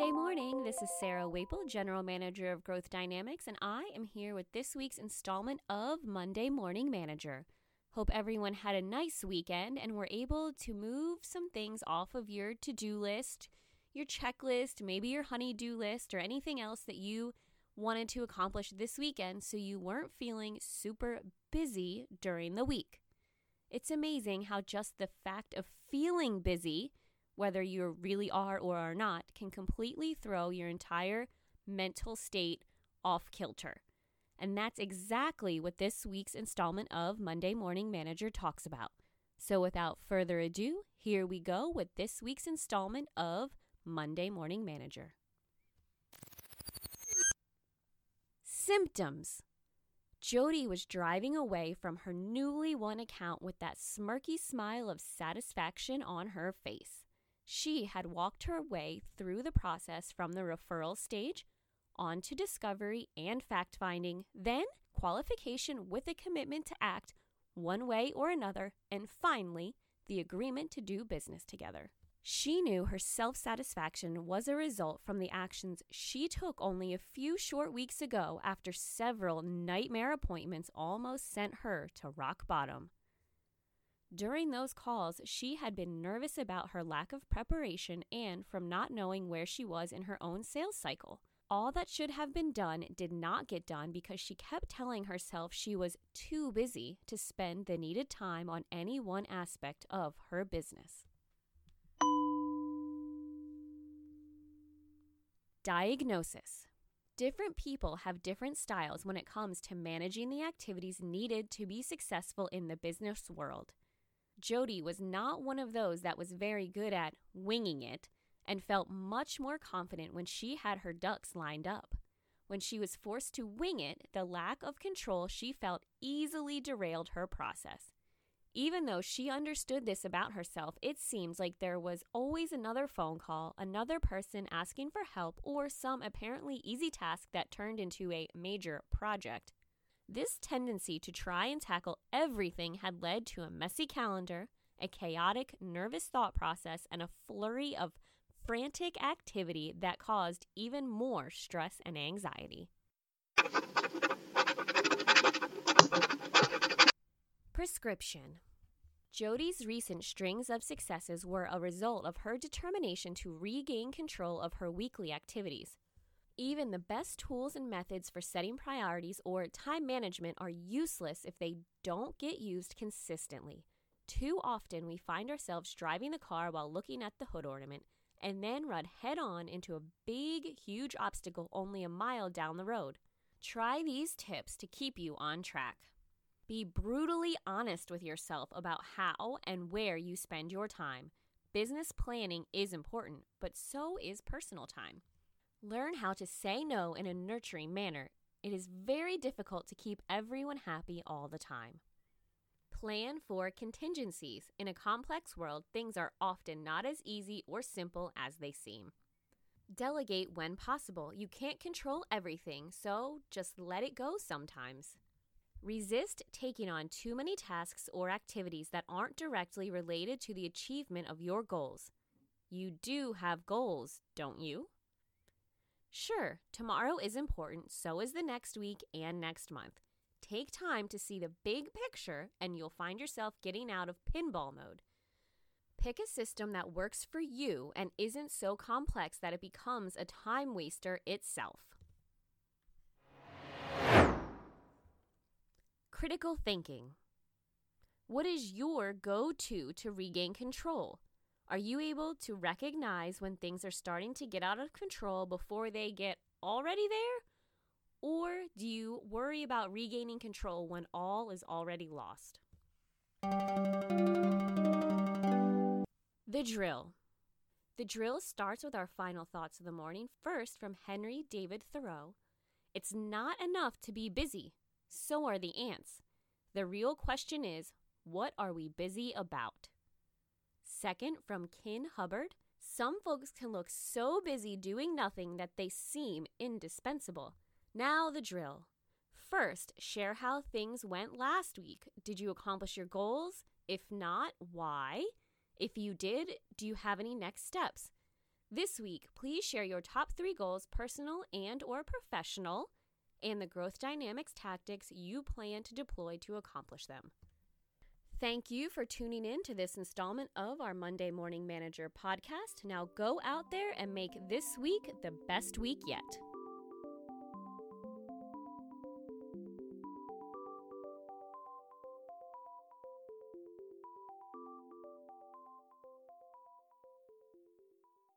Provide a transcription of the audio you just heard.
Monday morning. This is Sarah Waple, General Manager of Growth Dynamics, and I am here with this week's installment of Monday Morning Manager. Hope everyone had a nice weekend and were able to move some things off of your to do list, your checklist, maybe your honey-do list, or anything else that you wanted to accomplish this weekend so you weren't feeling super busy during the week. It's amazing how just the fact of feeling busy whether you really are or are not, can completely throw your entire mental state off kilter. And that's exactly what this week's installment of Monday Morning Manager talks about. So without further ado, here we go with this week's installment of Monday Morning Manager. Symptoms. Jody was driving away from her newly won account with that smirky smile of satisfaction on her face. She had walked her way through the process from the referral stage on to discovery and fact finding, then qualification with a commitment to act one way or another, and finally, the agreement to do business together. She knew her self satisfaction was a result from the actions she took only a few short weeks ago after several nightmare appointments almost sent her to rock bottom. During those calls, she had been nervous about her lack of preparation and from not knowing where she was in her own sales cycle. All that should have been done did not get done because she kept telling herself she was too busy to spend the needed time on any one aspect of her business. Diagnosis Different people have different styles when it comes to managing the activities needed to be successful in the business world. Jody was not one of those that was very good at winging it and felt much more confident when she had her ducks lined up. When she was forced to wing it, the lack of control she felt easily derailed her process. Even though she understood this about herself, it seems like there was always another phone call, another person asking for help, or some apparently easy task that turned into a major project. This tendency to try and tackle everything had led to a messy calendar, a chaotic, nervous thought process, and a flurry of frantic activity that caused even more stress and anxiety. Prescription Jody's recent strings of successes were a result of her determination to regain control of her weekly activities. Even the best tools and methods for setting priorities or time management are useless if they don't get used consistently. Too often, we find ourselves driving the car while looking at the hood ornament and then run head on into a big, huge obstacle only a mile down the road. Try these tips to keep you on track. Be brutally honest with yourself about how and where you spend your time. Business planning is important, but so is personal time. Learn how to say no in a nurturing manner. It is very difficult to keep everyone happy all the time. Plan for contingencies. In a complex world, things are often not as easy or simple as they seem. Delegate when possible. You can't control everything, so just let it go sometimes. Resist taking on too many tasks or activities that aren't directly related to the achievement of your goals. You do have goals, don't you? Sure, tomorrow is important, so is the next week and next month. Take time to see the big picture, and you'll find yourself getting out of pinball mode. Pick a system that works for you and isn't so complex that it becomes a time waster itself. Critical thinking. What is your go to to regain control? Are you able to recognize when things are starting to get out of control before they get already there? Or do you worry about regaining control when all is already lost? The drill. The drill starts with our final thoughts of the morning, first from Henry David Thoreau. It's not enough to be busy, so are the ants. The real question is, what are we busy about? Second, from Kin Hubbard, some folks can look so busy doing nothing that they seem indispensable. Now, the drill. First, share how things went last week. Did you accomplish your goals? If not, why? If you did, do you have any next steps? This week, please share your top 3 goals, personal and or professional, and the growth dynamics tactics you plan to deploy to accomplish them. Thank you for tuning in to this installment of our Monday Morning Manager podcast. Now go out there and make this week the best week yet.